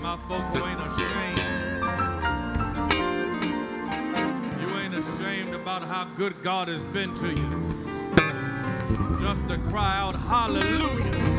my folk who ain't ashamed. You ain't ashamed about how good God has been to you. Just to cry out, Hallelujah. Hallelujah.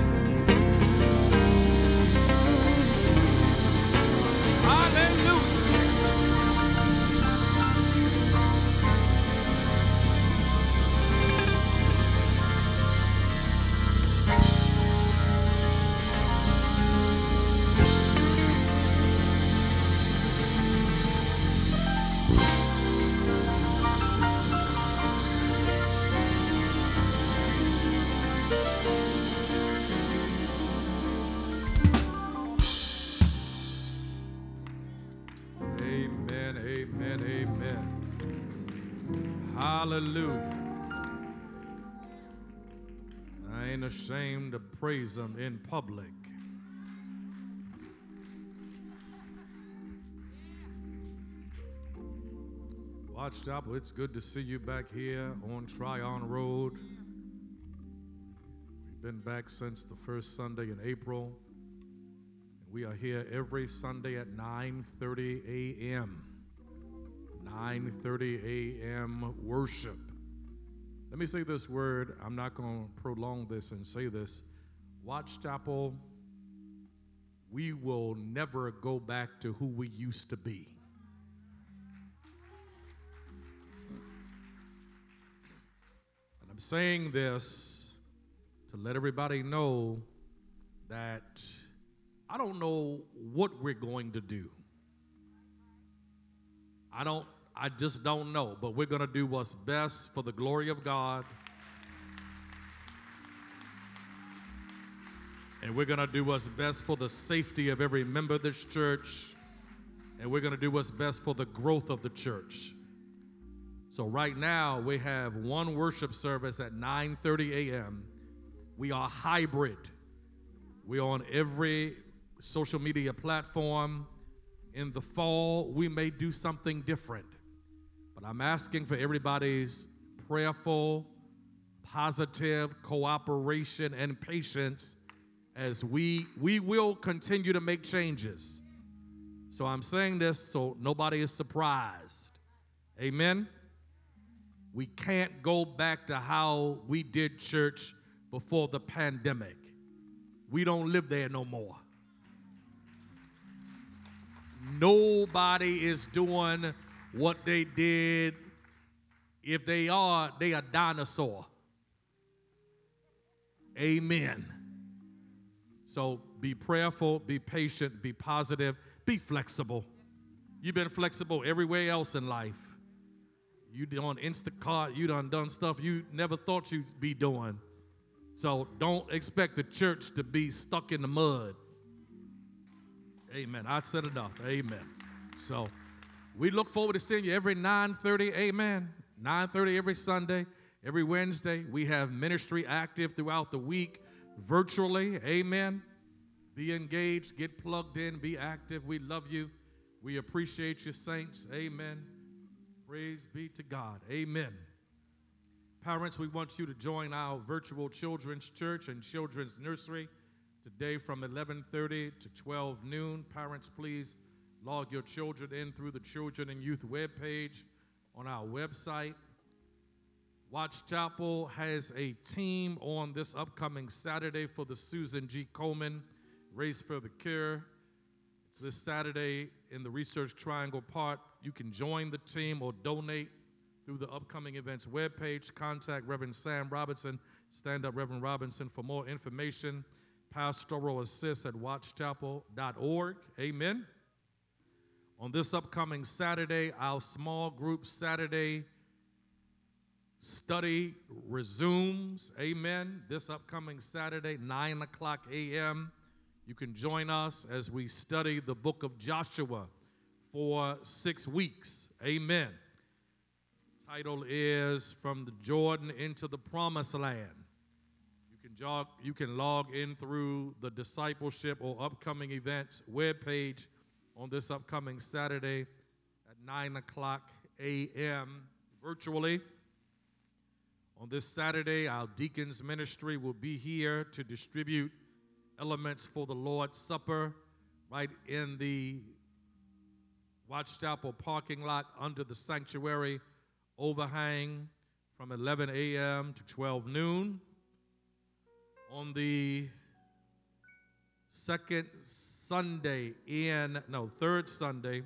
Ashamed to praise him in public. Watts Chapel, it's good to see you back here on Tryon Road. We've been back since the first Sunday in April. We are here every Sunday at 9:30 a.m. 9:30 a.m. worship. Let me say this word. I'm not going to prolong this and say this. Watts Chapel. We will never go back to who we used to be. And I'm saying this to let everybody know that I don't know what we're going to do. I don't, I just don't know, but we're going to do what's best for the glory of God. And we're going to do what's best for the safety of every member of this church. And we're going to do what's best for the growth of the church. So right now we have one worship service at 9:30 a.m. We are hybrid. We're on every social media platform. In the fall, we may do something different. But I'm asking for everybody's prayerful, positive cooperation and patience as we we will continue to make changes. So I'm saying this so nobody is surprised. Amen. We can't go back to how we did church before the pandemic. We don't live there no more. Nobody is doing what they did. If they are, they are dinosaur. Amen. So be prayerful, be patient, be positive, be flexible. You've been flexible everywhere else in life. You on Instacart, you done done stuff you never thought you'd be doing. So don't expect the church to be stuck in the mud. Amen. I said enough. Amen. So we look forward to seeing you every 9:30. Amen. 9:30 every Sunday, every Wednesday. We have ministry active throughout the week virtually. Amen. Be engaged, get plugged in, be active. We love you. We appreciate you, saints. Amen. Praise be to God. Amen. Parents, we want you to join our virtual children's church and children's nursery today from 11:30 to 12 noon. Parents, please log your children in through the children and youth webpage on our website. Watts Chapel has a team on this upcoming Saturday for the Susan G. Komen Race for the Cure. It's this Saturday in the Research Triangle Park. You can join the team or donate through the upcoming events webpage. Contact Reverend Sam Robinson, stand up Reverend Robinson for more information. Pastoral assist at wattschapel.org. Amen. On this upcoming Saturday, our small group Saturday study resumes. Amen. This upcoming Saturday, 9 o'clock a.m. You can join us as we study the book of Joshua for six weeks. Amen. Title is From the Jordan into the Promised Land. You can you can log in through the discipleship or upcoming events webpage on this upcoming Saturday at 9 o'clock a.m. virtually. On this Saturday, our deacons ministry will be here to distribute elements for the Lord's Supper right in the Watts Chapel parking lot under the sanctuary overhang from 11 a.m. to 12 noon. On the second Sunday in, no, third Sunday,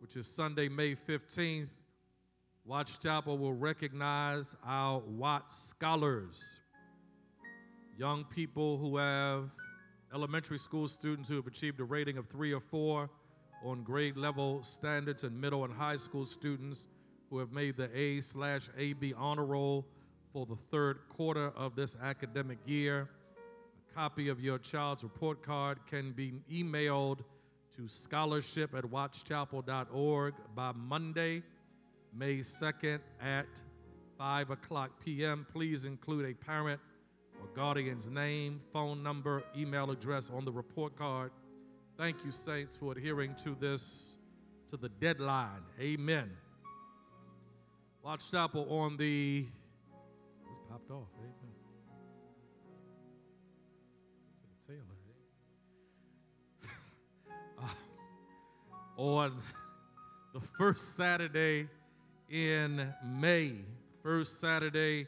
which is Sunday, May 15th, Watts Chapel will recognize our Watts Scholars, young people who have elementary school students who have achieved a rating of three or four on grade level standards, and middle and high school students who have made the A slash AB honor roll for the third quarter of this academic year. Copy of your child's report card can be emailed to scholarship at wattschapel.org by Monday. May 2nd at 5 o'clock p.m. Please include a parent or guardian's name, phone number, email address on the report card. Thank you, Saints, for adhering to this, to the deadline. Amen. Watts Chapel on the, it's popped off. Amen. On the first Saturday in May. First Saturday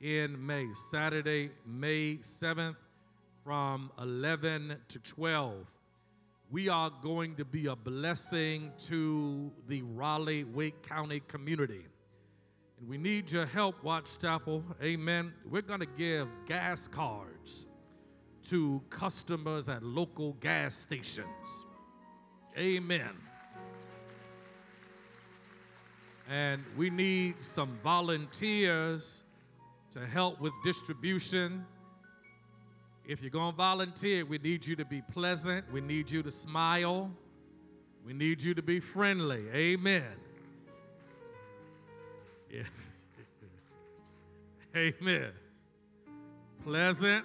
in May. Saturday, May 7th from 11 to 12. We are going to be a blessing to the Raleigh Wake County community. And we need your help, Watts Chapel. Amen. We're going to give gas cards to customers at local gas stations. Amen. And we need some volunteers to help with distribution. If you're going to volunteer, we need you to be pleasant. We need you to smile. We need you to be friendly. Amen. Yeah. Amen. Pleasant,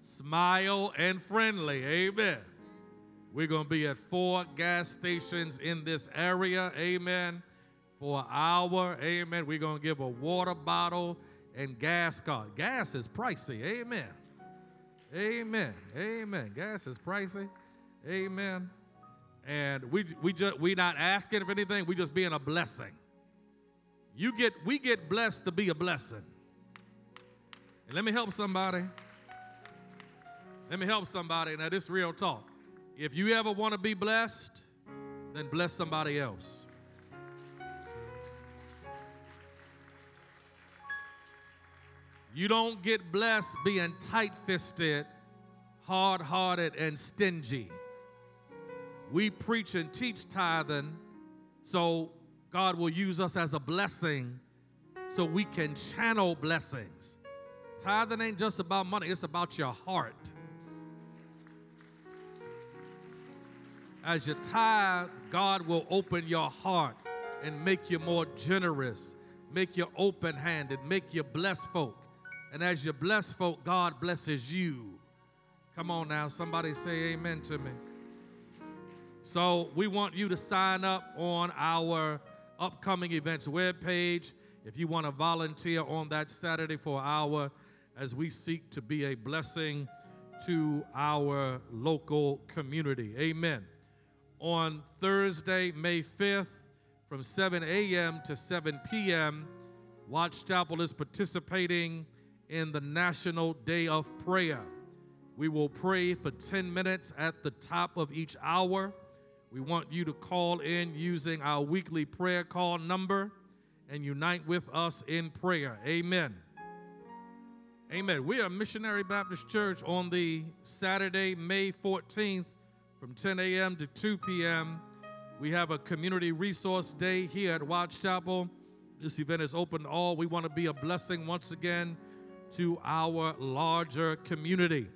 smile, and friendly. Amen. We're going to be at four gas stations in this area. Amen for an hour. Amen. We're going to give a water bottle and gas card. Gas is pricey. Amen. Amen. Amen. Gas is pricey. Amen. And we we just we not asking for anything. We just being a blessing. You get we get blessed to be a blessing. And let me help somebody. Let me help somebody. Now this real talk. If you ever want to be blessed, then bless somebody else. You don't get blessed being tight fisted, hard hearted, and stingy. We preach and teach tithing so God will use us as a blessing so we can channel blessings. Tithing ain't just about money, it's about your heart. As you tithe, God will open your heart and make you more generous, make you open handed, make you bless folk. And as you bless folk, God blesses you. Come on now, somebody say amen to me. So we want you to sign up on our upcoming events webpage if you want to volunteer on that Saturday for an hour as we seek to be a blessing to our local community. Amen. On Thursday, May 5th, from 7 a.m. to 7 p.m., Watts Chapel is participating in the National Day of Prayer. We will pray for 10 minutes at the top of each hour. We want you to call in using our weekly prayer call number and unite with us in prayer. Amen. Amen. We are Missionary Baptist Church on the Saturday, May 14th from 10 a.m. to 2 p.m. We have a community resource day here at Watts Chapel This event is open to all. We want to be a blessing once again to our larger community.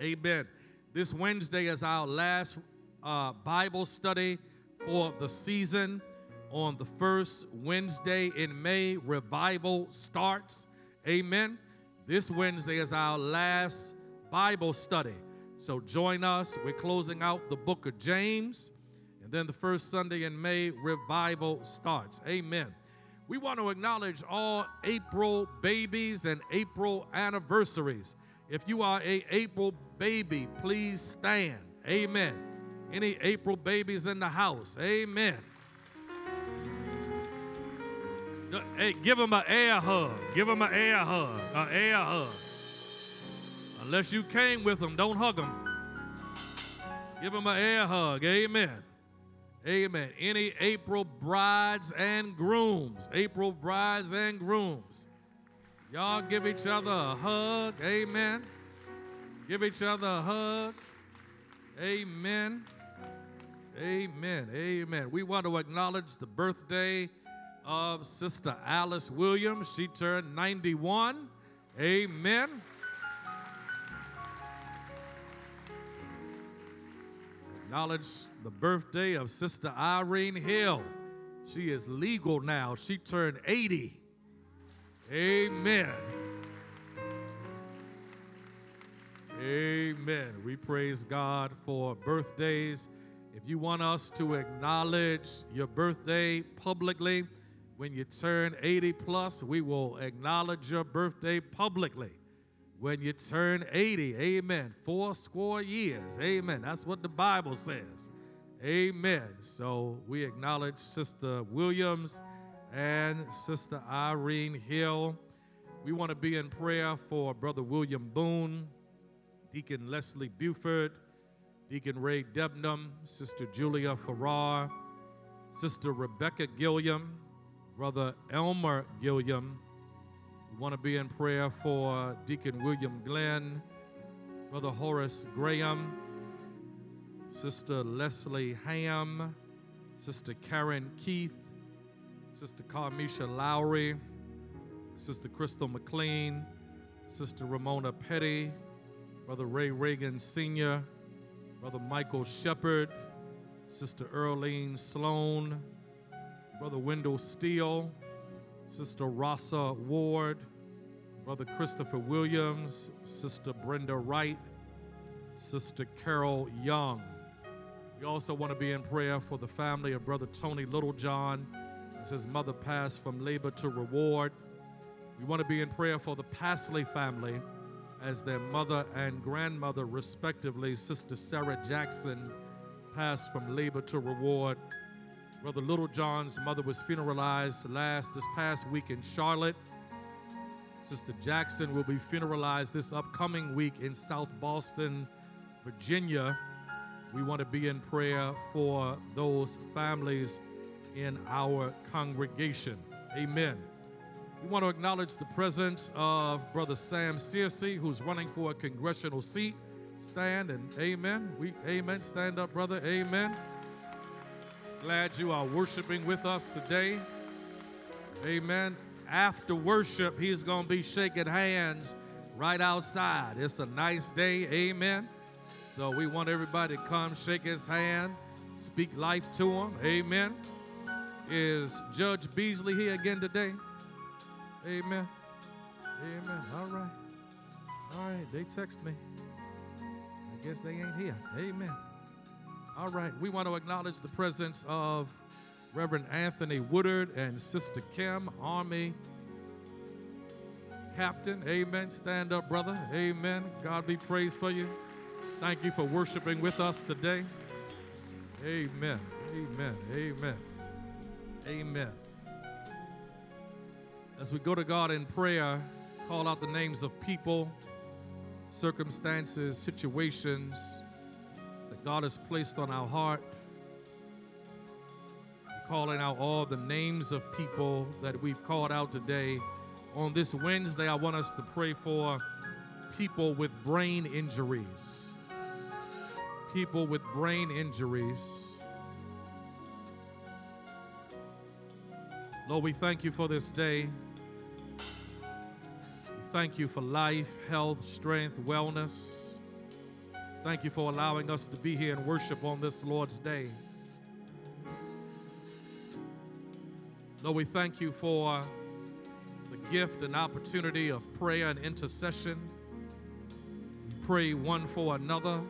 Amen. This Wednesday is our last uh, Bible study for the season. On the first Wednesday in May, revival starts. Amen. This Wednesday is our last Bible study. So join us. We're closing out the book of James. And then the first Sunday in May, revival starts. Amen. We want to acknowledge all April babies and April anniversaries. If you are a April baby, please stand. Amen. Any April babies in the house? Amen. Hey, give them an air hug. Give them an air hug. An air hug. Unless you came with them, don't hug them. Give them an air hug. Amen. Amen. Any April brides and grooms? April brides and grooms. Y'all give each other a hug. Amen. Give each other a hug. Amen. Amen. Amen. We want to acknowledge the birthday of Sister Alice Williams. She turned 91. Amen. Acknowledge the birthday of Sister Irene Hill. She is legal now. She turned 80. Amen. Amen. We praise God for birthdays. If you want us to acknowledge your birthday publicly, when you turn 80 plus, we will acknowledge your birthday publicly. When you turn 80, amen. Four score years, amen. That's what the Bible says. Amen. So we acknowledge Sister Williams and Sister Irene Hill. We want to be in prayer for Brother William Boone, Deacon Leslie Buford, Deacon Ray Debnam, Sister Julia Farrar, Sister Rebecca Gilliam, Brother Elmer Gilliam. We want to be in prayer for Deacon William Glenn, Brother Horace Graham, Sister Leslie Ham, Sister Karen Keith, Sister Carmisha Lowry, Sister Crystal McLean, Sister Ramona Petty, Brother Ray Reagan Sr., Brother Michael Shepard, Sister Earlene Sloan, Brother Wendell Steele, Sister Rasa Ward, Brother Christopher Williams, Sister Brenda Wright, Sister Carol Young. We also want to be in prayer for the family of Brother Tony Littlejohn as his mother passed from labor to reward. We want to be in prayer for the Pasley family as their mother and grandmother, respectively, Sister Sarah Jackson, passed from labor to reward. Brother Littlejohn's mother was funeralized last this past week in Charlotte. Sister Jackson will be funeralized this upcoming week in South Boston, Virginia. We want to be in prayer for those families in our congregation. Amen. We want to acknowledge the presence of Brother Sam Searcy, who's running for a congressional seat. Stand and amen. We amen. Stand up, brother. Amen. Glad you are worshiping with us today. Amen. After worship, he's going to be shaking hands right outside. It's a nice day. Amen. So we want everybody to come shake his hand, speak life to him. Amen. Is Judge Beasley here again today? Amen. Amen. All right. All right. They text me. I guess they ain't here. Amen. All right, we want to acknowledge the presence of Reverend Anthony Woodard and Sister Kim, Army Captain. Amen. Stand up, brother. Amen. God be praised for you. Thank you for worshiping with us today. Amen. Amen. Amen. Amen. As we go to God in prayer, call out the names of people, circumstances, situations God has placed on our heart. Calling out all the names of people that we've called out today. On this Wednesday, I want us to pray for people with brain injuries. People with brain injuries. Lord, we thank you for this day. We thank you for life, health, strength, wellness. Thank you for allowing us to be here and worship on this Lord's day. Lord, we thank you for the gift and opportunity of prayer and intercession. We pray one for another.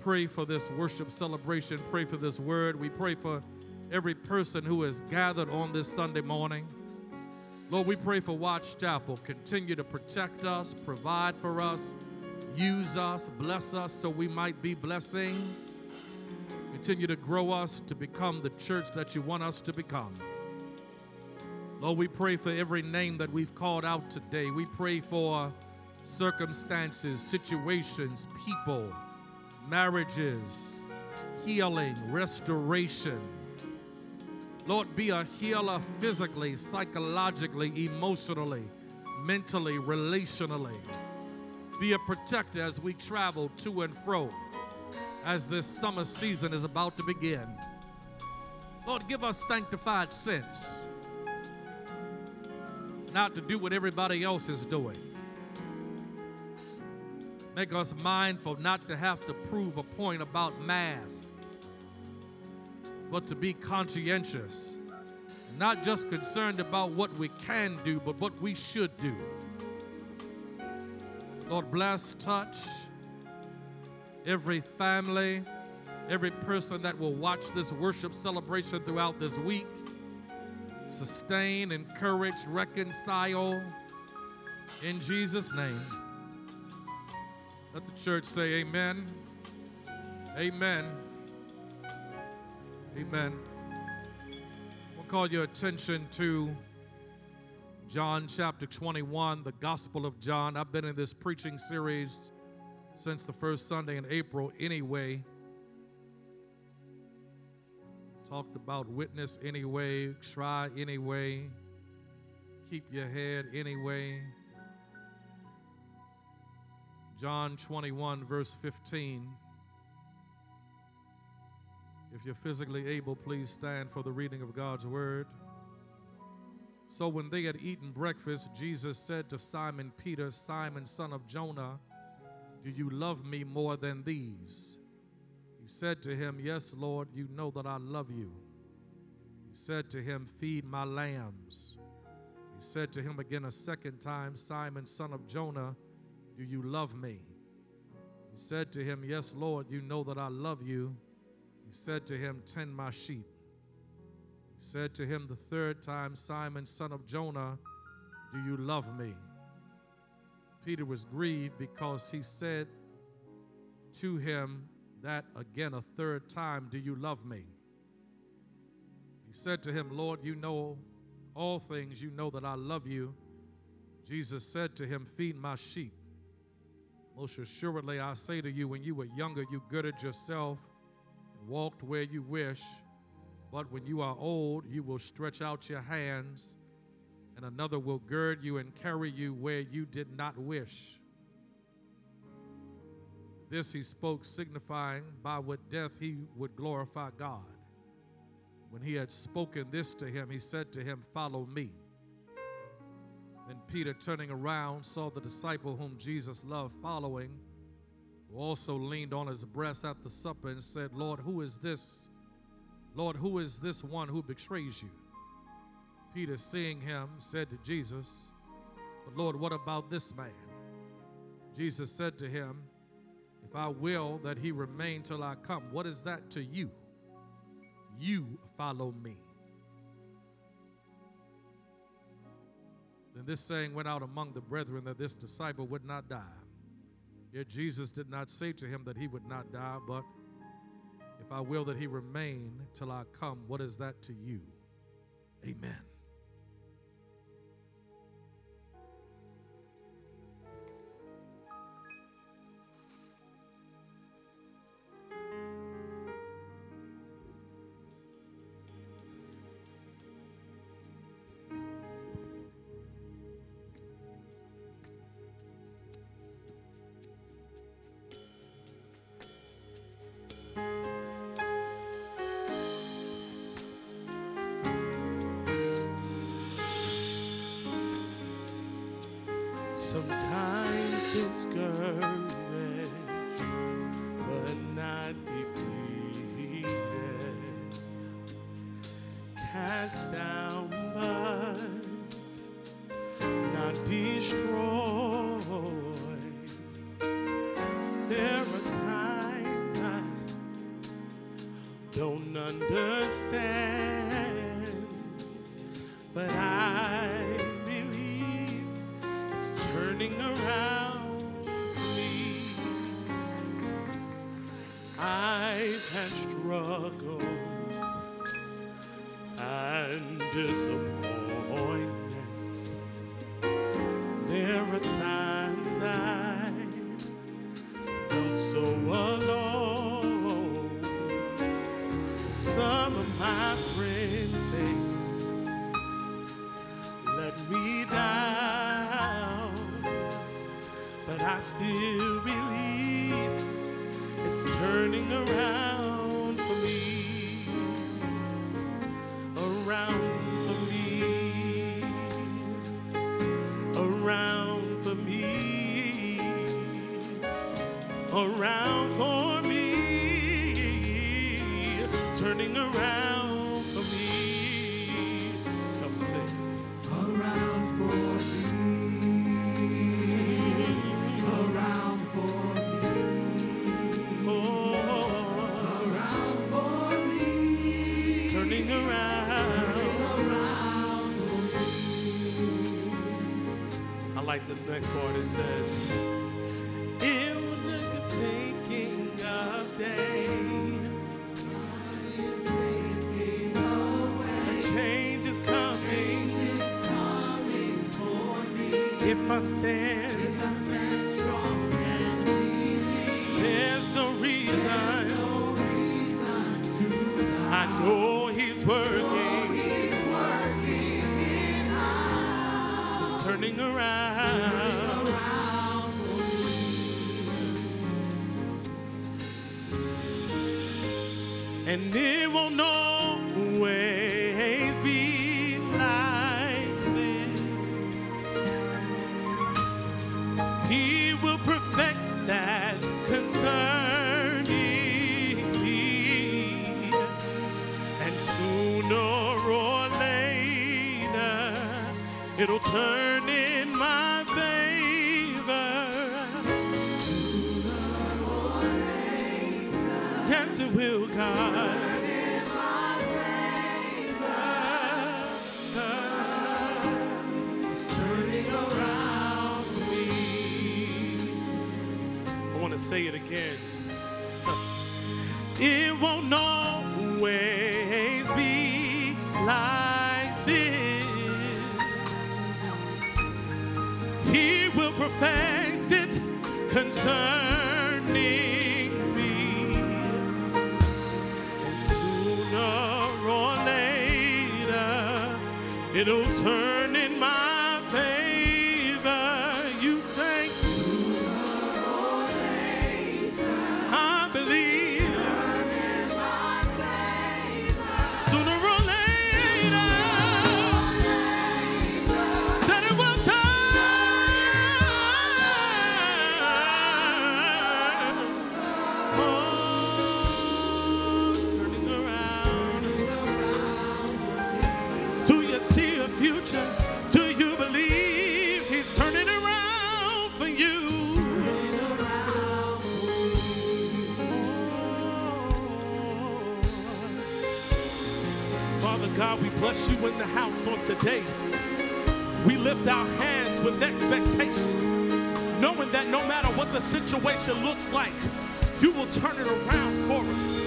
Pray for this worship celebration. Pray for this word. We pray for every person who is gathered on this Sunday morning. Lord, we pray for Watts Chapel. Continue to protect us, provide for us, use us, bless us so we might be blessings. Continue to grow us to become the church that you want us to become. Lord, we pray for every name that we've called out today. We pray for circumstances, situations, people, marriages, healing, restoration. Lord, be a healer physically, psychologically, emotionally, mentally, relationally. Be a protector as we travel to and fro as this summer season is about to begin. Lord, give us sanctified sense, not to do what everybody else is doing. Make us mindful not to have to prove a point about mask, but to be conscientious, not just concerned about what we can do, but what we should do. Lord, bless, touch every family, every person that will watch this worship celebration throughout this week. Sustain, encourage, reconcile in Jesus' name. Let the church say amen. Amen. Amen. We'll call your attention to John chapter 21, the Gospel of John. I've been in this preaching series since the first Sunday in April, anyway. Talked about witness anyway, try anyway, keep your head anyway. John 21, verse 15. If you're physically able, please stand for the reading of God's word. So when they had eaten breakfast, Jesus said to Simon Peter, Simon, son of Jonah, Do you love me more than these? He said to him, Yes, Lord, you know that I love you. He said to him, Feed my lambs. He said to him again a second time, Simon, son of Jonah, Do you love me? He said to him, Yes, Lord, you know that I love you. He said to him, Tend my sheep said to him the third time, Simon, son of Jonah, do you love me? Peter was grieved because he said to him that again a third time, Do you love me? He said to him, Lord, you know all things, you know that I love you. Jesus said to him, Feed my sheep. Most assuredly, I say to you, when you were younger, you girded yourself and walked where you wish. But when you are old, you will stretch out your hands, and another will gird you and carry you where you did not wish. This he spoke, signifying by what death he would glorify God. When he had spoken this to him, he said to him, Follow me. Then Peter, turning around, saw the disciple whom Jesus loved following, who also leaned on his breast at the supper and said, Lord, who is this? Lord, who is this one who betrays you? Peter, seeing him, said to Jesus, But Lord, what about this man? Jesus said to him, If I will that he remain till I come, what is that to you? You follow me. Then this saying went out among the brethren that this disciple would not die. Yet Jesus did not say to him that he would not die, but I will that he remain till I come, what is that to you? Amen. This it'll turn in my favor. Sooner or later, yes, it will, God. Turn in my favor. It's turning around me. I want to say it again. It won't always He will perfect it concerning me. And sooner or later, it'll turn in the house on today. We lift our hands with expectation, knowing that no matter what the situation looks like, you will turn it around for us.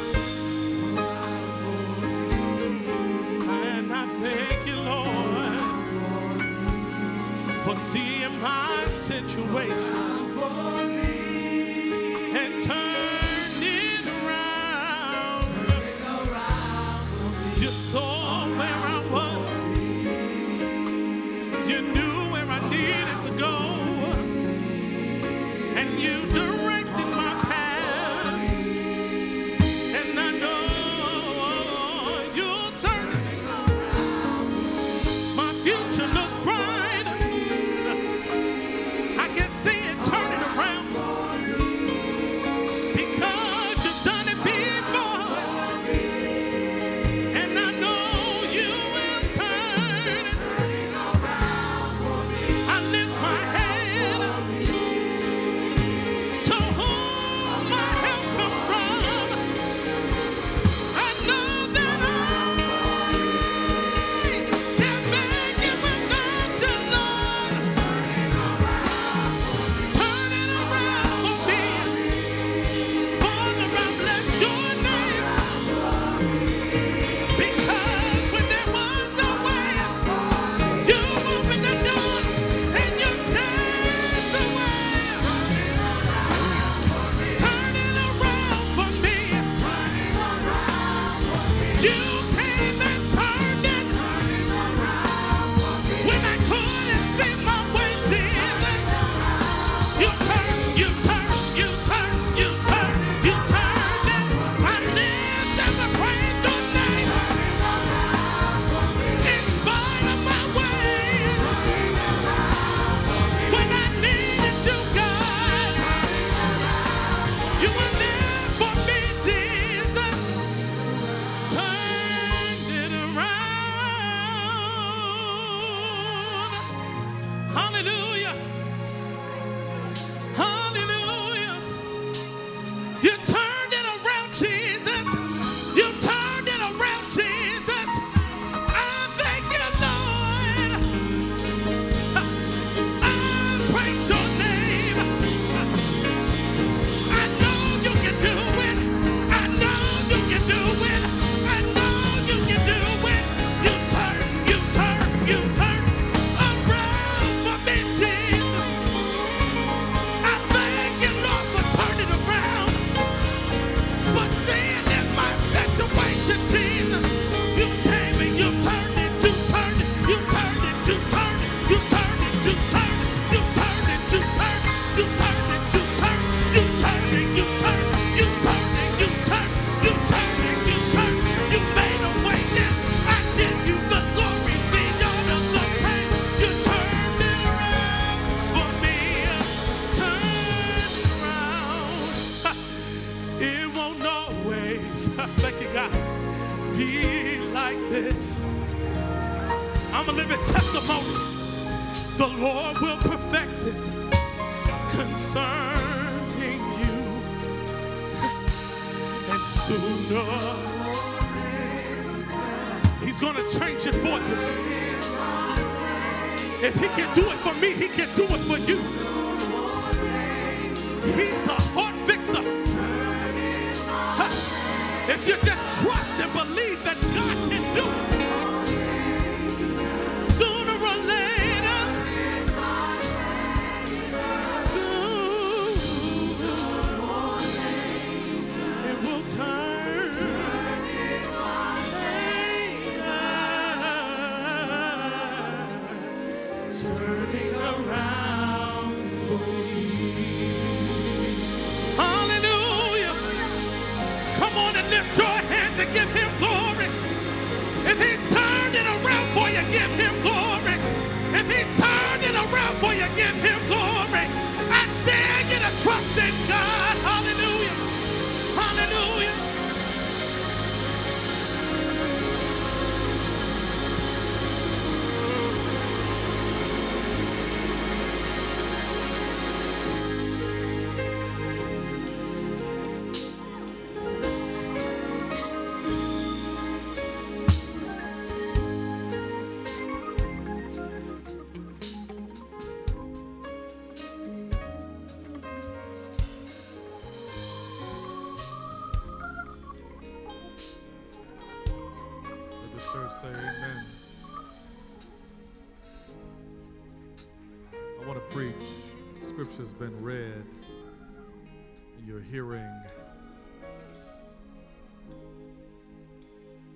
Hearing,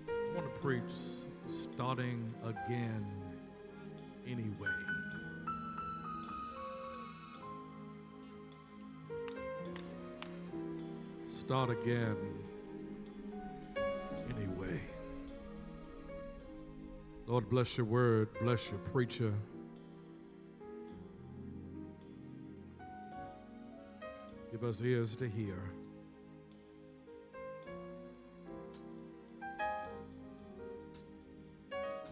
I want to preach starting again anyway. Start again anyway. Lord, bless your word, bless your preacher. Give us ears to hear.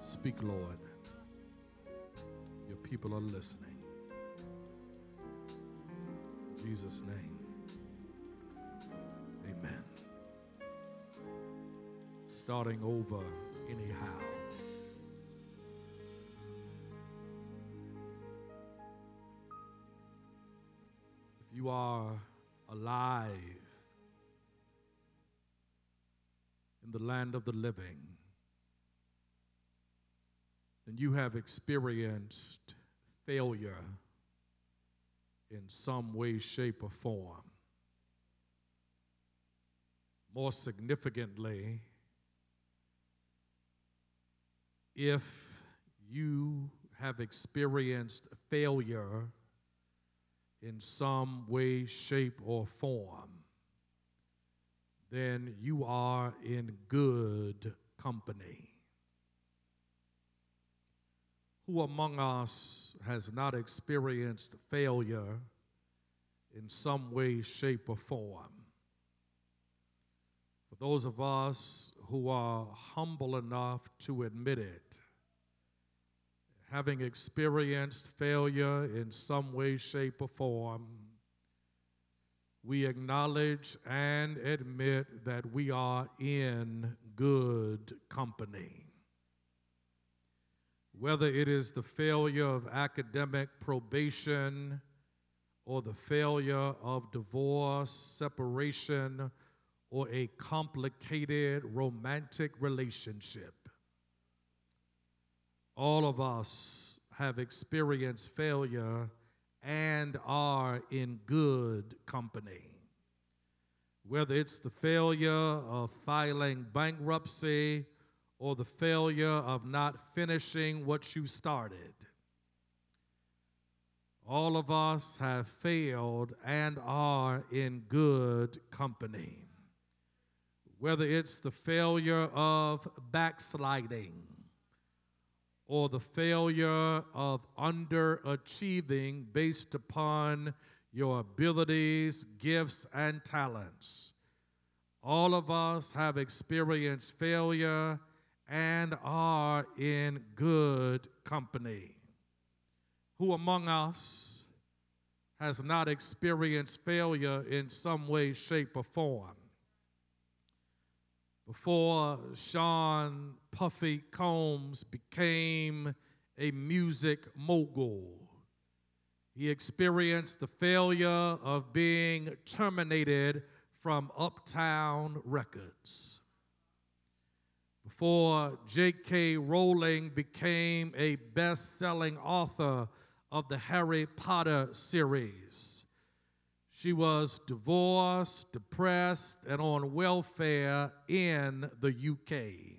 Speak, Lord. Your people are listening. In Jesus' name. Amen. Starting over anyhow. Alive in the land of the living, then you have experienced failure in some way, shape, or form. More significantly, if you have experienced failure in some way, shape, or form, then you are in good company. Who among us has not experienced failure in some way, shape, or form? For those of us who are humble enough to admit it, having experienced failure in some way, shape, or form, we acknowledge and admit that we are in good company. Whether it is the failure of academic probation or the failure of divorce, separation, or a complicated romantic relationship, all of us have experienced failure and are in good company. Whether it's the failure of filing bankruptcy or the failure of not finishing what you started, all of us have failed and are in good company. Whether it's the failure of backsliding, or the failure of underachieving based upon your abilities, gifts, and talents. All of us have experienced failure and are in good company. Who among us has not experienced failure in some way, shape, or form? before Sean Puffy Combs became a music mogul. He experienced the failure of being terminated from Uptown Records. Before J.K. Rowling became a best selling author of the Harry Potter series, she was divorced, depressed, and on welfare in the UK.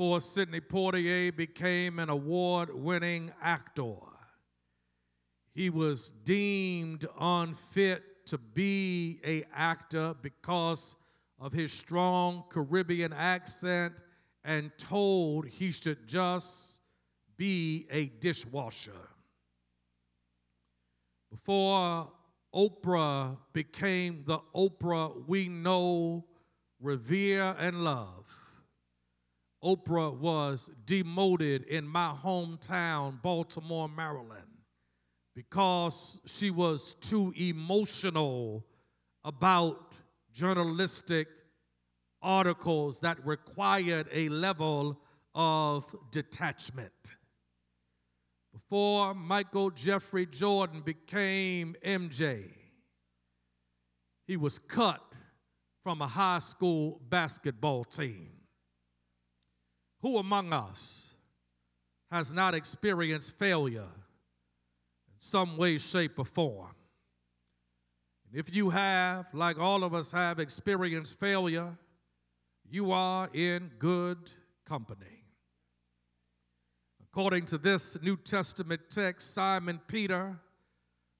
Before Sidney Poitier became an award winning actor, he was deemed unfit to be a actor because of his strong Caribbean accent and told he should just be a dishwasher. Before Oprah became the Oprah we know, revere, and love, Oprah was demoted in my hometown, Baltimore, Maryland, because she was too emotional about journalistic articles that required a level of detachment. Before Michael Jeffrey Jordan became MJ, he was cut from a high school basketball team. Who among us has not experienced failure in some way, shape, or form? And if you have, like all of us have experienced failure, you are in good company. According to this New Testament text, Simon Peter,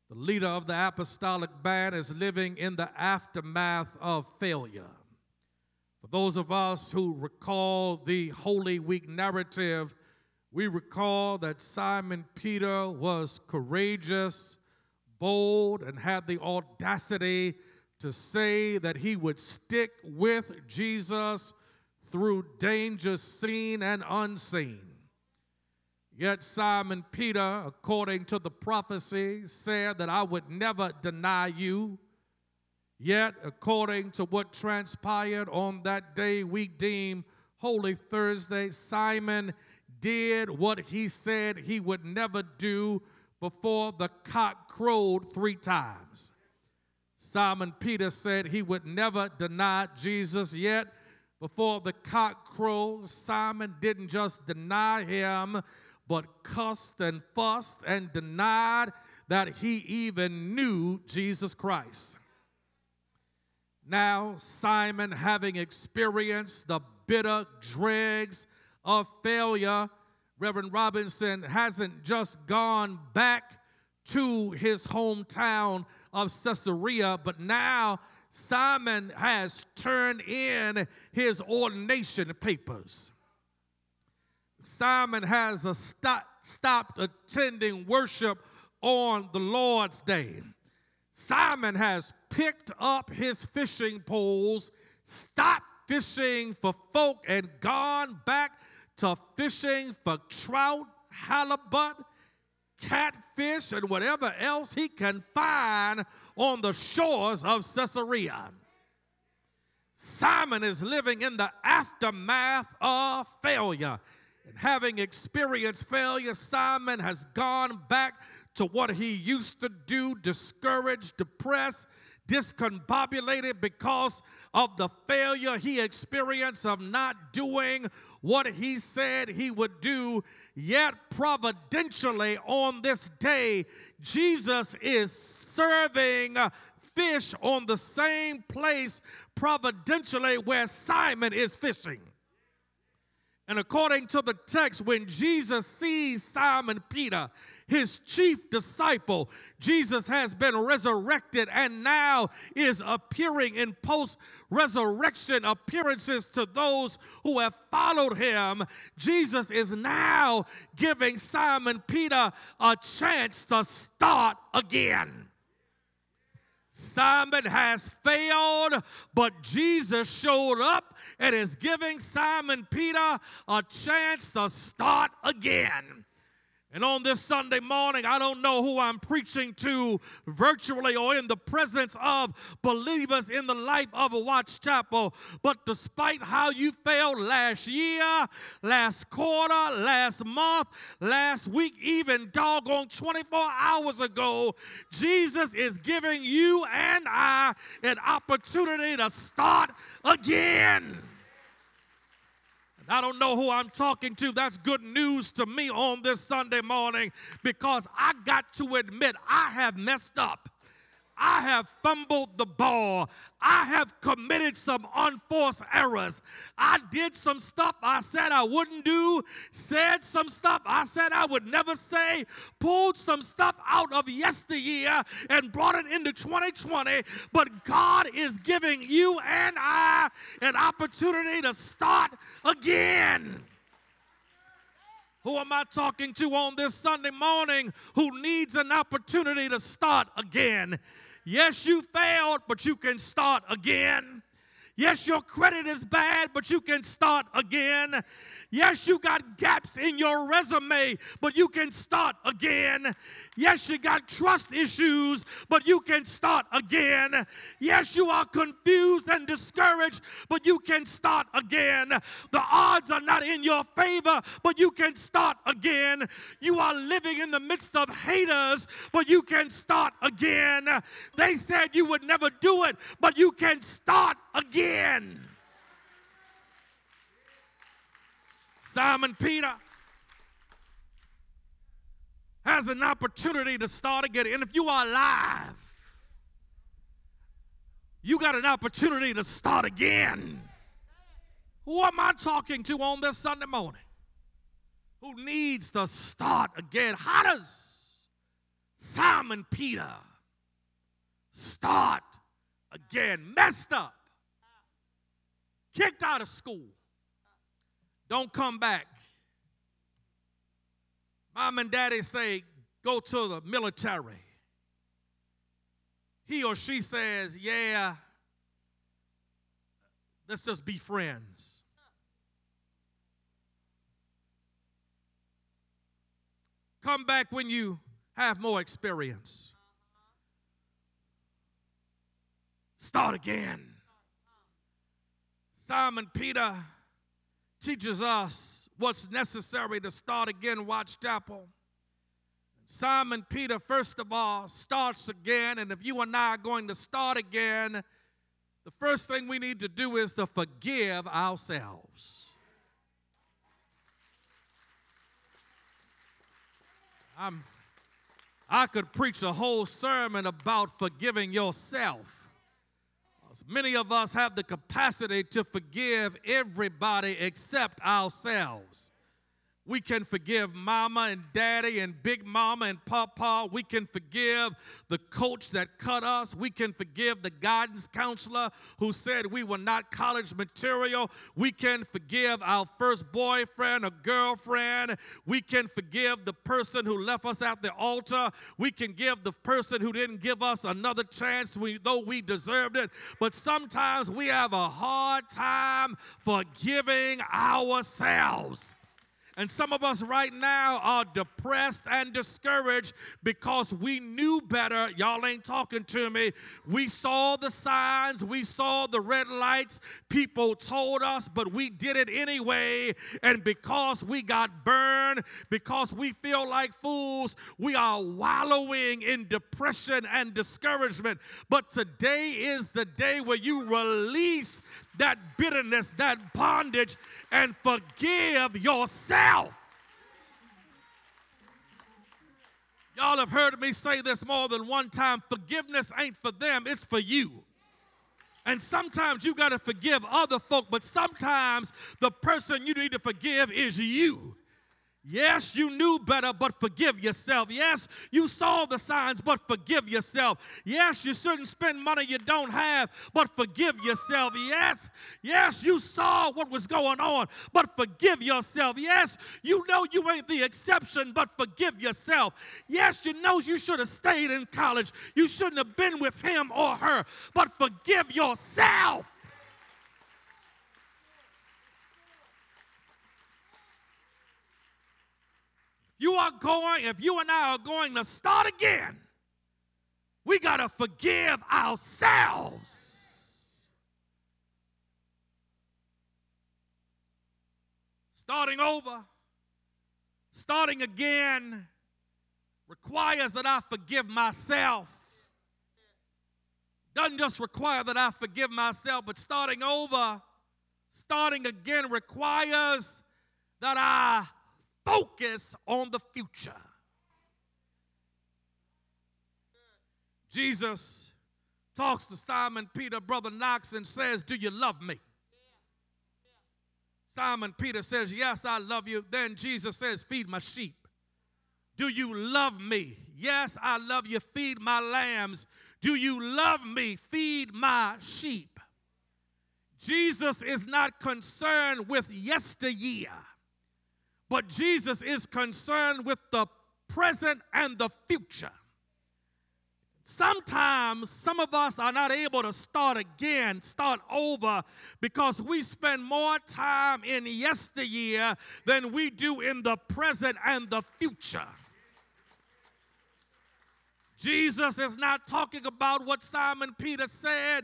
the leader of the apostolic band, is living in the aftermath of failure. For those of us who recall the Holy Week narrative, we recall that Simon Peter was courageous, bold, and had the audacity to say that he would stick with Jesus through dangers seen and unseen. Yet Simon Peter, according to the prophecy, said that I would never deny you. Yet, according to what transpired on that day we deem Holy Thursday, Simon did what he said he would never do before the cock crowed three times. Simon Peter said he would never deny Jesus, yet before the cock crowed, Simon didn't just deny him, but cussed and fussed and denied that he even knew Jesus Christ. Now, Simon, having experienced the bitter dregs of failure, Reverend Robinson hasn't just gone back to his hometown of Caesarea, but now Simon has turned in his ordination papers. Simon has stop, stopped attending worship on the Lord's day. Simon has picked up his fishing poles, stopped fishing for folk, and gone back to fishing for trout, halibut, catfish, and whatever else he can find on the shores of Caesarea. Simon is living in the aftermath of failure. And having experienced failure, Simon has gone back to what he used to do, discouraged, depressed, discombobulated because of the failure he experienced of not doing what he said he would do. Yet, providentially, on this day, Jesus is serving fish on the same place, providentially, where Simon is fishing. And according to the text, when Jesus sees Simon Peter, his chief disciple, Jesus has been resurrected and now is appearing in post resurrection appearances to those who have followed him. Jesus is now giving Simon Peter a chance to start again. Simon has failed, but Jesus showed up and is giving Simon Peter a chance to start again. And on this Sunday morning, I don't know who I'm preaching to virtually or in the presence of believers in the life of a Watts Chapel, but despite how you failed last year, last quarter, last month, last week, even doggone 24 hours ago, Jesus is giving you and I an opportunity to start again. I don't know who I'm talking to. That's good news to me on this Sunday morning because I got to admit I have messed up. I have fumbled the ball. I have committed some unforced errors. I did some stuff I said I wouldn't do, said some stuff I said I would never say, pulled some stuff out of yesteryear and brought it into 2020. But God is giving you and I an opportunity to start again. Who am I talking to on this Sunday morning who needs an opportunity to start again? Yes, you failed, but you can start again. Yes, your credit is bad, but you can start again. Yes, you got gaps in your resume, but you can start again. Yes, you got trust issues, but you can start again. Yes, you are confused and discouraged, but you can start again. The odds are not in your favor, but you can start again. You are living in the midst of haters, but you can start again. They said you would never do it, but you can start again. Simon Peter has an opportunity to start again. And if you are alive, you got an opportunity to start again. Who am I talking to on this Sunday morning? Who needs to start again? How does Simon Peter start again? Messed up, kicked out of school, don't come back. Mom and daddy say, go to the military. He or she says, yeah, let's just be friends. Come back when you have more experience. Start again. Simon Peter teaches us what's necessary to start again Watts Chapel. Simon Peter, first of all, starts again. And if you and I are going to start again, the first thing we need to do is to forgive ourselves. I'm, I could preach a whole sermon about forgiving yourself. As many of us have the capacity to forgive everybody except ourselves. We can forgive mama and daddy and big mama and papa. We can forgive the coach that cut us. We can forgive the guidance counselor who said we were not college material. We can forgive our first boyfriend or girlfriend. We can forgive the person who left us at the altar. We can give the person who didn't give us another chance, we, though we deserved it. But sometimes we have a hard time forgiving ourselves. And some of us right now are depressed and discouraged because we knew better. Y'all ain't talking to me. We saw the signs, we saw the red lights. People told us, but we did it anyway. And because we got burned, because we feel like fools, we are wallowing in depression and discouragement. But today is the day where you release that bitterness, that bondage, and forgive yourself. Y'all have heard me say this more than one time forgiveness ain't for them, it's for you. And sometimes you got to forgive other folk, but sometimes the person you need to forgive is you. Yes, you knew better, but forgive yourself. Yes, you saw the signs, but forgive yourself. Yes, you shouldn't spend money you don't have, but forgive yourself. Yes, yes, you saw what was going on, but forgive yourself. Yes, you know you ain't the exception, but forgive yourself. Yes, you know you should have stayed in college. You shouldn't have been with him or her, but forgive yourself. You are going, if you and I are going to start again, we got to forgive ourselves. Starting over, starting again requires that I forgive myself. Doesn't just require that I forgive myself, but starting over, starting again requires that I focus on the future. Jesus talks to Simon Peter, brother Knox, and says, Do you love me? Simon Peter says, Yes, I love you. Then Jesus says, Feed my sheep. Do you love me? Yes, I love you. Feed my lambs. Do you love me? Feed my sheep. Jesus is not concerned with yesteryear. But Jesus is concerned with the present and the future. Sometimes some of us are not able to start again, start over, because we spend more time in yesteryear than we do in the present and the future. Jesus is not talking about what Simon Peter said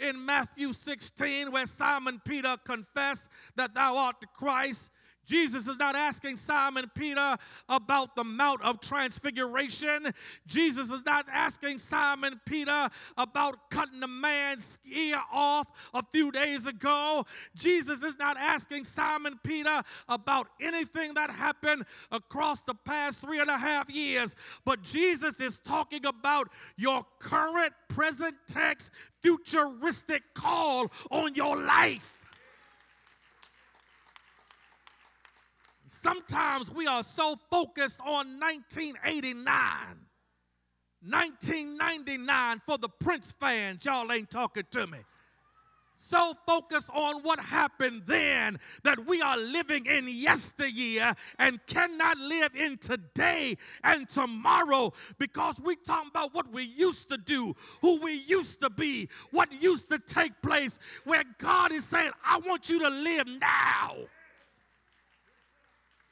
in Matthew 16, where Simon Peter confessed that thou art the Christ. Jesus is not asking Simon Peter about the Mount of Transfiguration. Jesus is not asking Simon Peter about cutting a man's ear off a few days ago. Jesus is not asking Simon Peter about anything that happened across the past three and a half years. But Jesus is talking about your current, present text, futuristic call on your life. Sometimes we are so focused on 1989, 1999 for the Prince fans. Y'all ain't talking to me. So focused on what happened then that we are living in yesteryear and cannot live in today and tomorrow because we talking about what we used to do, who we used to be, what used to take place, where God is saying, I want you to live now.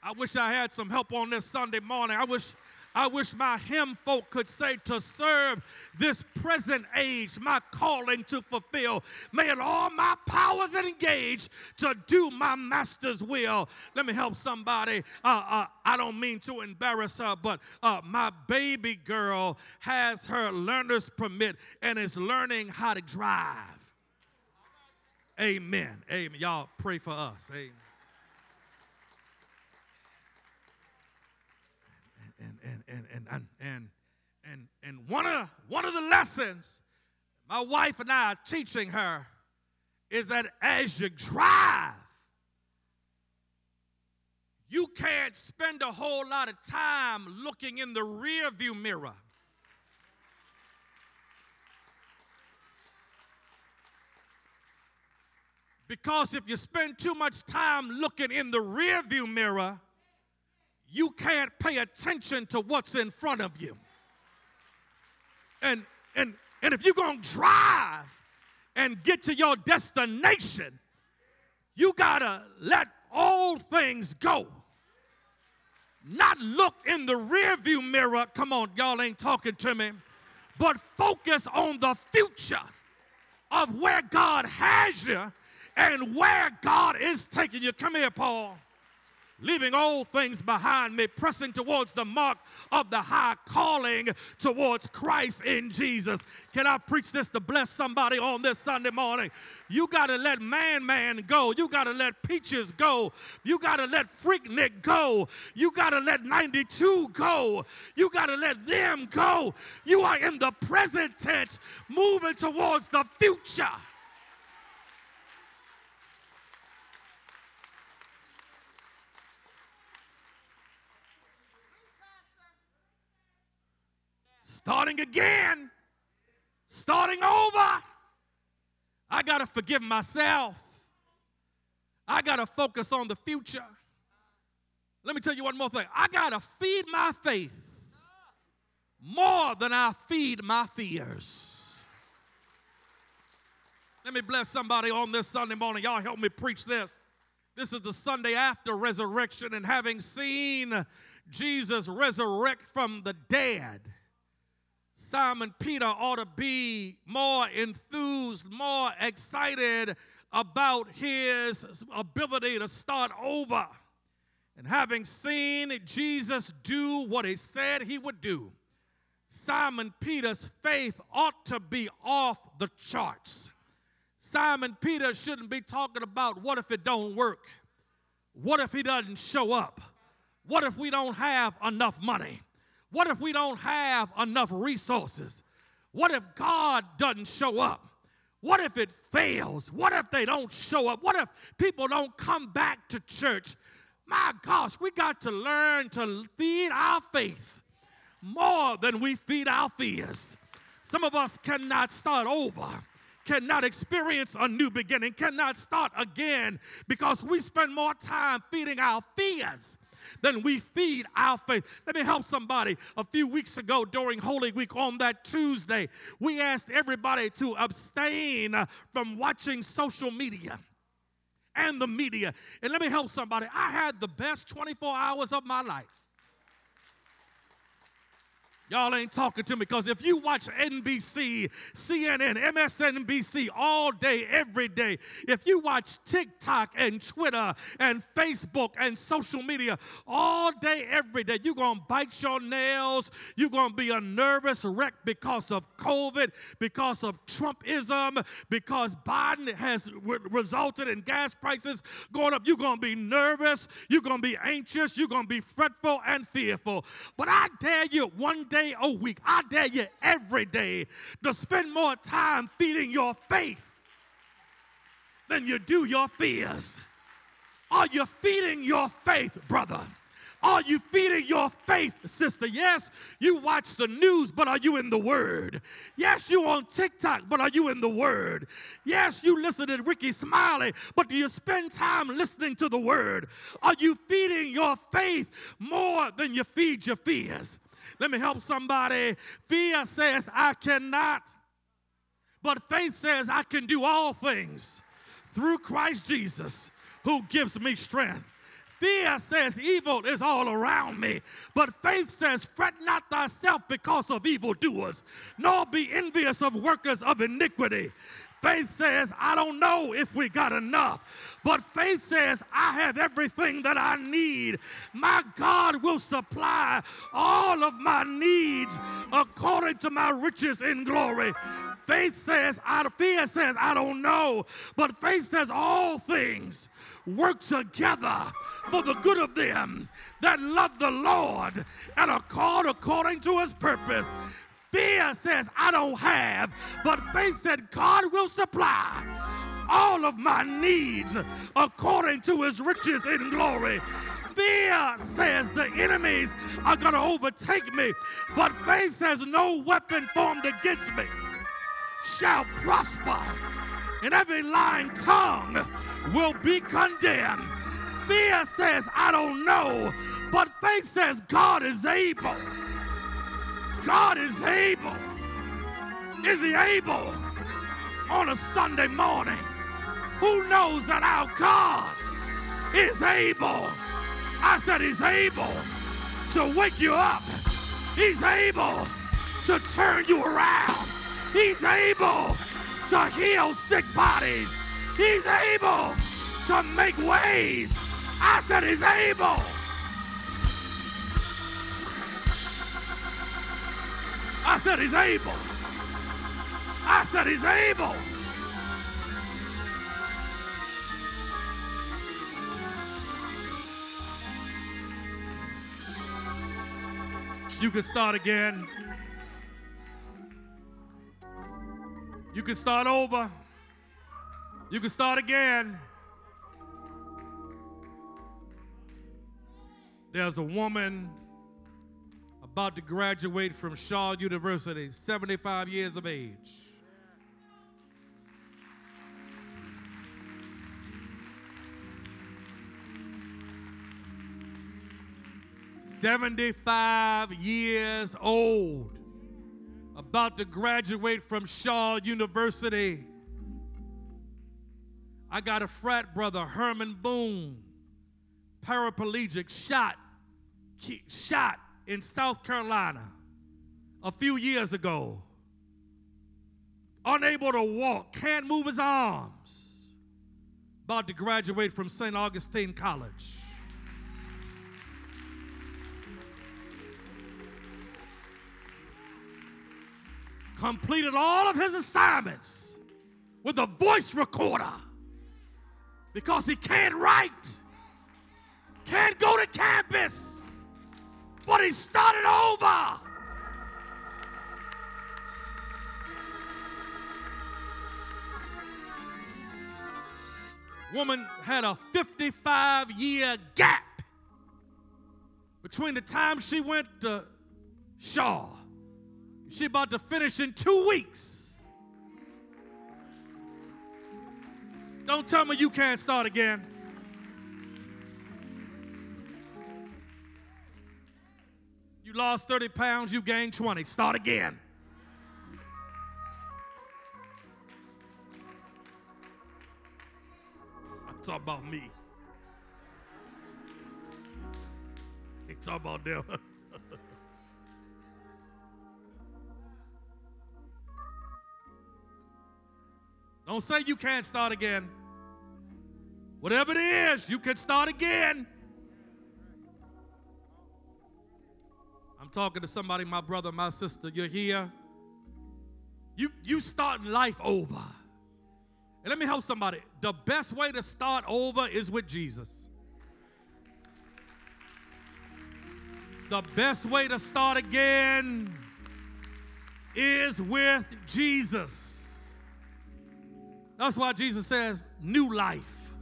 I wish I had some help on this Sunday morning. I wish I wish my hymn folk could say to serve this present age, my calling to fulfill. May it all my powers engage to do my master's will. Let me help somebody. Uh, uh, I don't mean to embarrass her, but uh, my baby girl has her learner's permit and is learning how to drive. Amen. Amen. Y'all pray for us. Amen. And and and and and and and, and one of one of the lessons my wife and I are teaching her is that as you drive, you can't spend a whole lot of time looking in the rear view mirror. Because if you spend too much time looking in the rear view mirror, you can't pay attention to what's in front of you. And and and if you're going to drive and get to your destination, you got to let all things go. Not look in the rearview mirror. Come on, y'all ain't talking to me. But focus on the future of where God has you and where God is taking you. Come here, Paul leaving all things behind me, pressing towards the mark of the high calling towards Christ in Jesus. Can I preach this to bless somebody on this Sunday morning? You got to let Man Man go. You got to let Peaches go. You got to let Freaknik go. You got to let 92 go. You got to let them go. You are in the present tense, moving towards the future. Starting again, starting over. I got to forgive myself. I got to focus on the future. Let me tell you one more thing. I got to feed my faith more than I feed my fears. Let me bless somebody on this Sunday morning. Y'all help me preach this. This is the Sunday after resurrection, and having seen Jesus resurrect from the dead, Simon Peter ought to be more enthused, more excited about his ability to start over. And having seen Jesus do what he said he would do, Simon Peter's faith ought to be off the charts. Simon Peter shouldn't be talking about what if it don't work? What if he doesn't show up? What if we don't have enough money? What if we don't have enough resources? What if God doesn't show up? What if it fails? What if they don't show up? What if people don't come back to church? My gosh, we got to learn to feed our faith more than we feed our fears. Some of us cannot start over, cannot experience a new beginning, cannot start again because we spend more time feeding our fears then we feed our faith. Let me help somebody. A few weeks ago during Holy Week on that Tuesday, we asked everybody to abstain from watching social media and the media. And let me help somebody. I had the best 24 hours of my life. Y'all ain't talking to me because if you watch NBC, CNN, MSNBC all day, every day, if you watch TikTok and Twitter and Facebook and social media all day, every day, you're going to bite your nails. You're going to be a nervous wreck because of COVID, because of Trumpism, because Biden has re- resulted in gas prices going up. You're going to be nervous. You're going to be anxious. You're going to be fretful and fearful. But I dare you one day day a week. I dare you every day to spend more time feeding your faith than you do your fears. Are you feeding your faith, brother? Are you feeding your faith, sister? Yes, you watch the news, but are you in the Word? Yes, you on TikTok, but are you in the Word? Yes, you listen to Rickey Smiley, but do you spend time listening to the Word? Are you feeding your faith more than you feed your fears? Let me help somebody. Fear says, I cannot. But faith says, I can do all things through Christ Jesus who gives me strength. Fear says evil is all around me, but faith says, Fret not thyself because of evildoers, nor be envious of workers of iniquity. Faith says, I don't know if we got enough. But faith says, I have everything that I need. My God will supply all of my needs according to my riches in glory. Faith says, I, fear says, I don't know. But faith says, all things work together for the good of them that love the Lord and are called according to his purpose. Fear says, I don't have, but faith said, God will supply all of my needs according to his riches in glory. Fear says the enemies are going to overtake me, but faith says no weapon formed against me shall prosper, and every lying tongue will be condemned. Fear says, I don't know, but faith says God is able. God is able. Is He able on a Sunday morning? Who knows that our God is able? I said He's able to wake you up. He's able to turn you around. He's able to heal sick bodies. He's able to make ways. I said He's able. I said he's able. I said he's able. You can start again. You can start over. You can start again. There's a woman about to graduate from Shaw University, 75 years of age. Seventy-five years old, about to graduate from Shaw University. I got a frat brother, Herman Boone, paraplegic, shot, shot in South Carolina a few years ago, unable to walk, can't move his arms, about to graduate from St. Augustine College. Completed all of his assignments with a voice recorder because he can't write, can't go to campus but he started over. Woman had a 55 year gap between the time she went to Shaw. She about to finish in two weeks. Don't tell me you can't start again. Lost 30 pounds, you gained 20. Start again. I'm talking about me. He talking about them. Don't say you can't start again. Whatever it is, you can start again. Talking to somebody, my brother, my sister, you're here. You you starting life over. And let me help somebody. The best way to start over is with Jesus. The best way to start again is with Jesus. That's why Jesus says new life,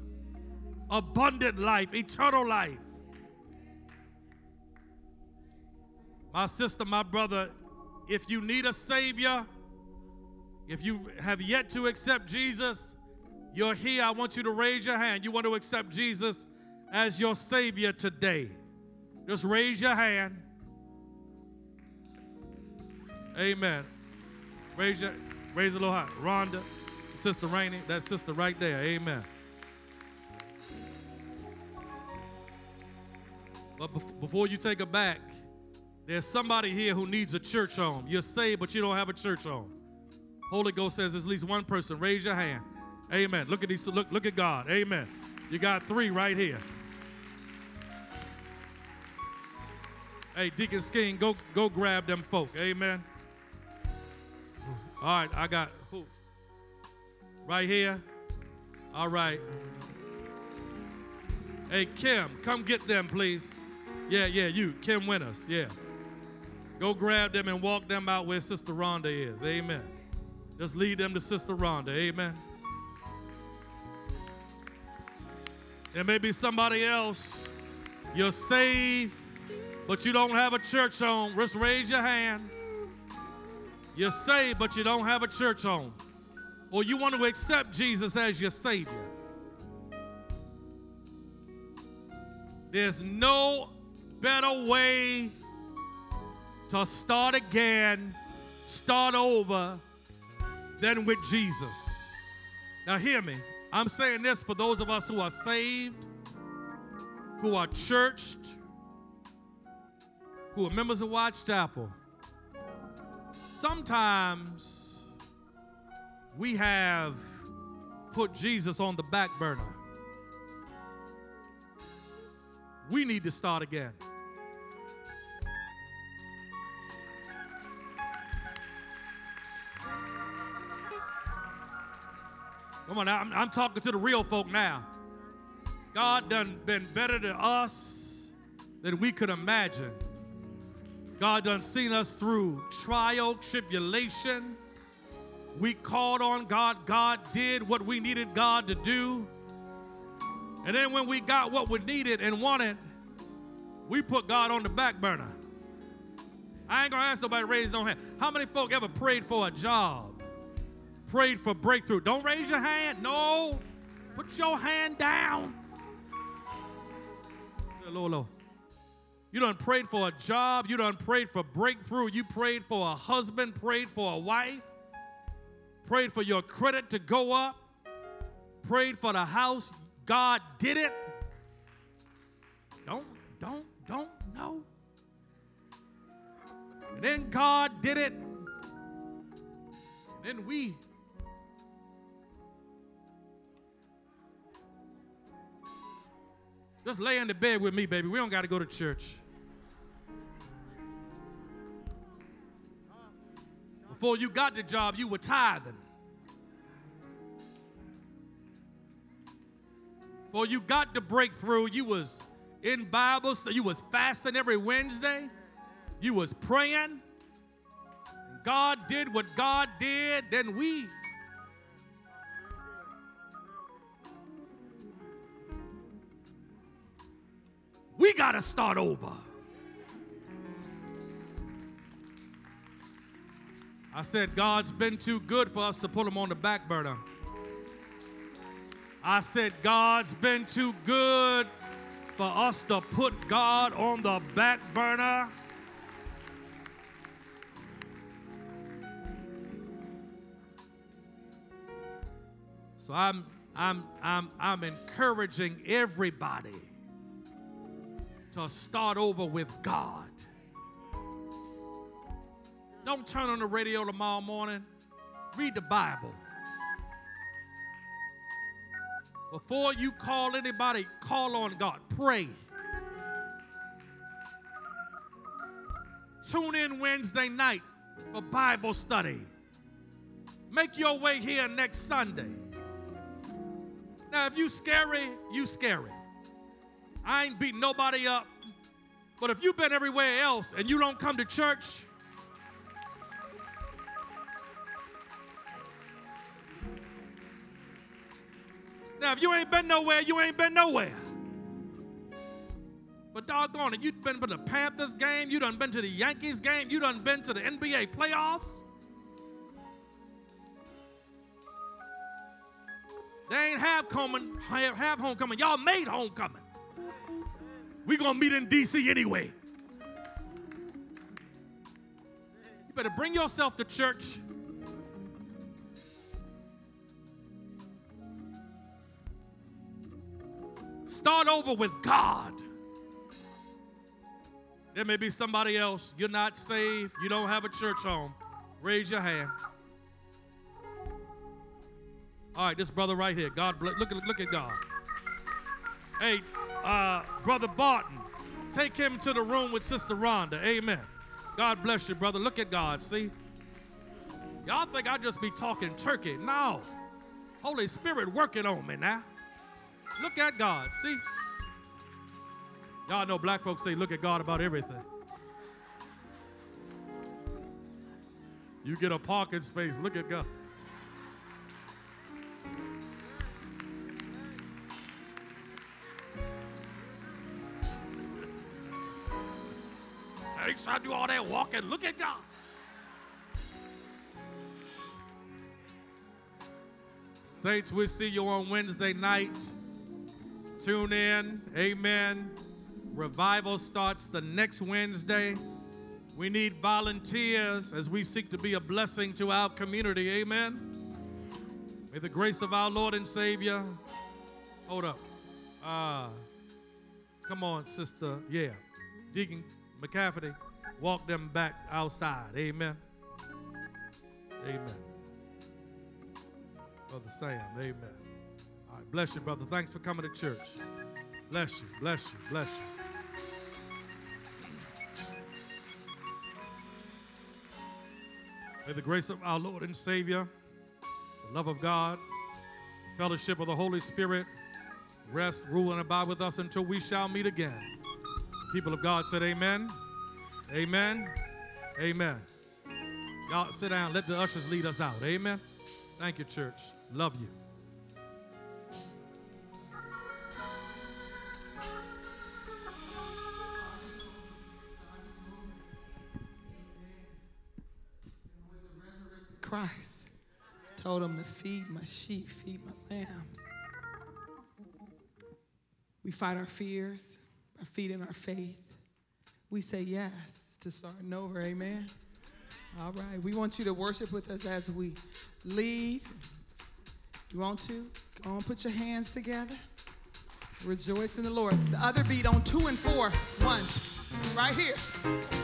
abundant life, eternal life. My sister, my brother, if you need a Savior, if you have yet to accept Jesus, you're here. I want you to raise your hand. You want to accept Jesus as your Savior today. Just raise your hand. Amen. Raise your raise a little high. Rhonda, Sister Rainey, that sister right there. Amen. But before you take it back, there's somebody here who needs a church home. You're saved, but you don't have a church home. Holy Ghost says there's at least one person. Raise your hand. Amen. Look at these. Look, look at God. Amen. You got three right here. Hey, Deacon Skeen, go go grab them folk. Amen. All right, I got who? Right here. All right. Hey, Kim, come get them, please. Yeah, yeah, you, Kim Winters. Yeah. Go grab them and walk them out where Sister Rhonda is. Amen. Just lead them to Sister Rhonda. Amen. There may be somebody else. You're saved, but you don't have a church home. Just raise your hand. You're saved, but you don't have a church home. Or you want to accept Jesus as your Savior. There's no better way to start again, start over, than with Jesus. Now, hear me. I'm saying this for those of us who are saved, who are churched, who are members of Watts Chapel. Sometimes we have put Jesus on the back burner. We need to start again. Come on I'm, I'm talking to the real folk now. God done been better to us than we could imagine. God done seen us through trial, tribulation. We called on God. God did what we needed God to do. And then when we got what we needed and wanted, we put God on the back burner. I ain't gonna ask nobody to raise no hand. How many folk ever prayed for a job? Prayed for breakthrough? Don't raise your hand. No. Put your hand down. Low. You done prayed for a job. You done prayed for breakthrough. You prayed for a husband, prayed for a wife, prayed for your credit to go up, prayed for the house. God did it. Don't, don't, don't know. And then God did it. And then we just lay in the bed with me, baby. We don't got to go to church. Before you got the job, you were tithing. Before you got the breakthrough, you was in Bible study. You was fasting every Wednesday. You was praying. God did what God did. Then we we got to start over. I said, God's been too good for us to put him on the back burner. I said, God's been too good for us to put God on the back burner. So I'm I'm I'm I'm encouraging everybody to start over with God. Don't turn on the radio tomorrow morning. Read the Bible. Before you call anybody, call on God. Pray. Tune in Wednesday night for Bible study. Make your way here next Sunday. Now, if you scary, you scary. I ain't beating nobody up. But if you've been everywhere else and you don't come to church, Now, if you ain't been nowhere, you ain't been nowhere. But doggone it, you have been to the Panthers game, you done been to the Yankees game, you done been to the NBA playoffs. They ain't have coming, have homecoming. Y'all made homecoming. We gonna meet in DC anyway. You better bring yourself to church Start over with God. There may be somebody else. You're not saved. You don't have a church home. Raise your hand. All right, this brother right here. God bless. Look at look at God. Hey, uh, brother Barton, take him to the room with Sister Rhonda. Amen. God bless you, brother. Look at God. See, y'all think I just be talking turkey? No, Holy Spirit working on me now. Look at God. See, y'all know black folks say, "Look at God about everything." You get a parking space. Look at God. Thanks, I do all that walking. Look at God. Saints, we see you on Wednesday night. Tune in. Amen. Revival starts the next Wednesday. We need volunteers as we seek to be a blessing to our community. Amen. May the grace of our Lord and Savior. Hold up. Ah. come on, sister. Yeah. Deacon McCafferty, walk them back outside. Amen. Amen. Brother Sam, amen. All right, bless you, brother. Thanks for coming to church. Bless you, bless you, bless you. May the grace of our Lord and Savior, the love of God, fellowship of the Holy Spirit rest, rule, and abide with us until we shall meet again. People of God said, Amen. Amen. Amen. Y'all sit down. Let the ushers lead us out. Amen. Thank you, church. Love you. Christ told him to feed my sheep, feed my lambs. We fight our fears by feeding our faith. We say yes to starting over, amen. All right, we want you to worship with us as we leave. You want to? Go on, put your hands together. Rejoice in the Lord. The other beat on two and four. One, right here.